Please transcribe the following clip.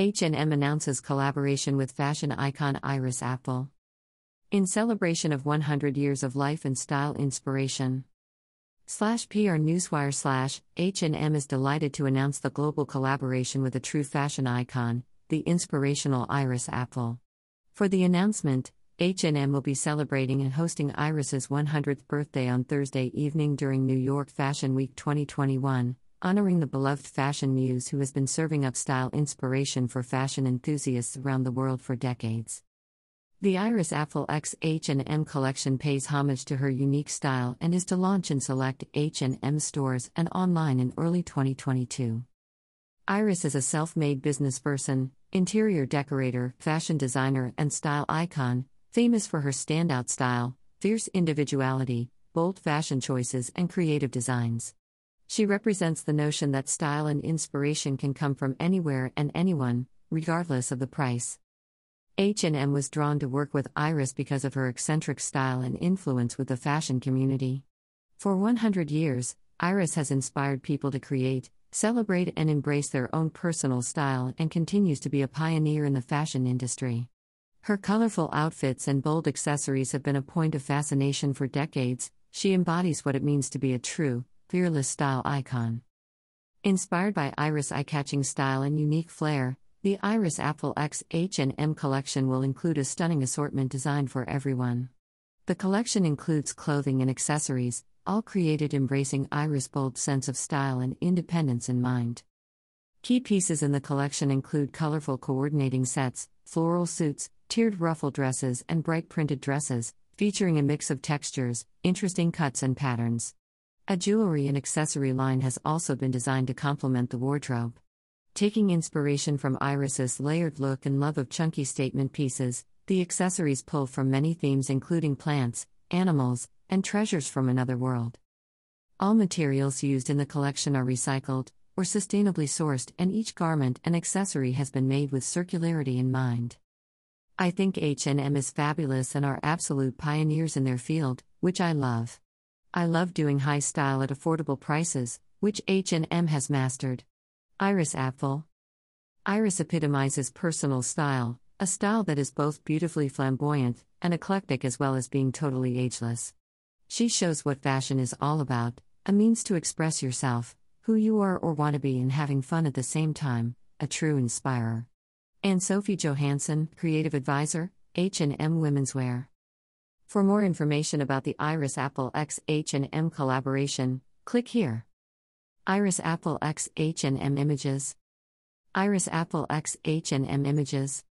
H&M announces collaboration with fashion icon Iris Apfel. In celebration of 100 years of life and style inspiration. Slash PR Newswire slash H&M is delighted to announce the global collaboration with a true fashion icon, the inspirational Iris Apfel. For the announcement, H&M will be celebrating and hosting Iris's 100th birthday on Thursday evening during New York Fashion Week 2021 honoring the beloved fashion muse who has been serving up style inspiration for fashion enthusiasts around the world for decades. The Iris Apfel X H&M collection pays homage to her unique style and is to launch in select H&M stores and online in early 2022. Iris is a self-made businessperson, interior decorator, fashion designer, and style icon, famous for her standout style, fierce individuality, bold fashion choices, and creative designs. She represents the notion that style and inspiration can come from anywhere and anyone, regardless of the price. H&M was drawn to work with Iris because of her eccentric style and influence with the fashion community. For 100 years, Iris has inspired people to create, celebrate and embrace their own personal style and continues to be a pioneer in the fashion industry. Her colorful outfits and bold accessories have been a point of fascination for decades. She embodies what it means to be a true, fearless style icon. Inspired by Iris' eye-catching style and unique flair, the Iris Apfel X H&M collection will include a stunning assortment designed for everyone. The collection includes clothing and accessories, all created embracing Iris' bold sense of style and independence in mind. Key pieces in the collection include colorful coordinating sets, floral suits, tiered ruffle dresses, and bright printed dresses, featuring a mix of textures, interesting cuts, and patterns. A jewelry and accessory line has also been designed to complement the wardrobe. Taking inspiration from Iris's layered look and love of chunky statement pieces, the accessories pull from many themes including plants, animals, and treasures from another world. All materials used in the collection are recycled or sustainably sourced and each garment and accessory has been made with circularity in mind. I think H&M is fabulous and are absolute pioneers in their field, which I love. I love doing high style at affordable prices, which H&M has mastered. Iris Apfel Iris epitomizes personal style, a style that is both beautifully flamboyant and eclectic as well as being totally ageless. She shows what fashion is all about, a means to express yourself, who you are or want to be and having fun at the same time, a true inspirer. Anne Sophie Johansson, creative advisor, H&M Women's Wear. For more information about the Iris Apfel X H&M collaboration, click here. Iris Apfel X H&M Images. Iris Apfel X H&M Images.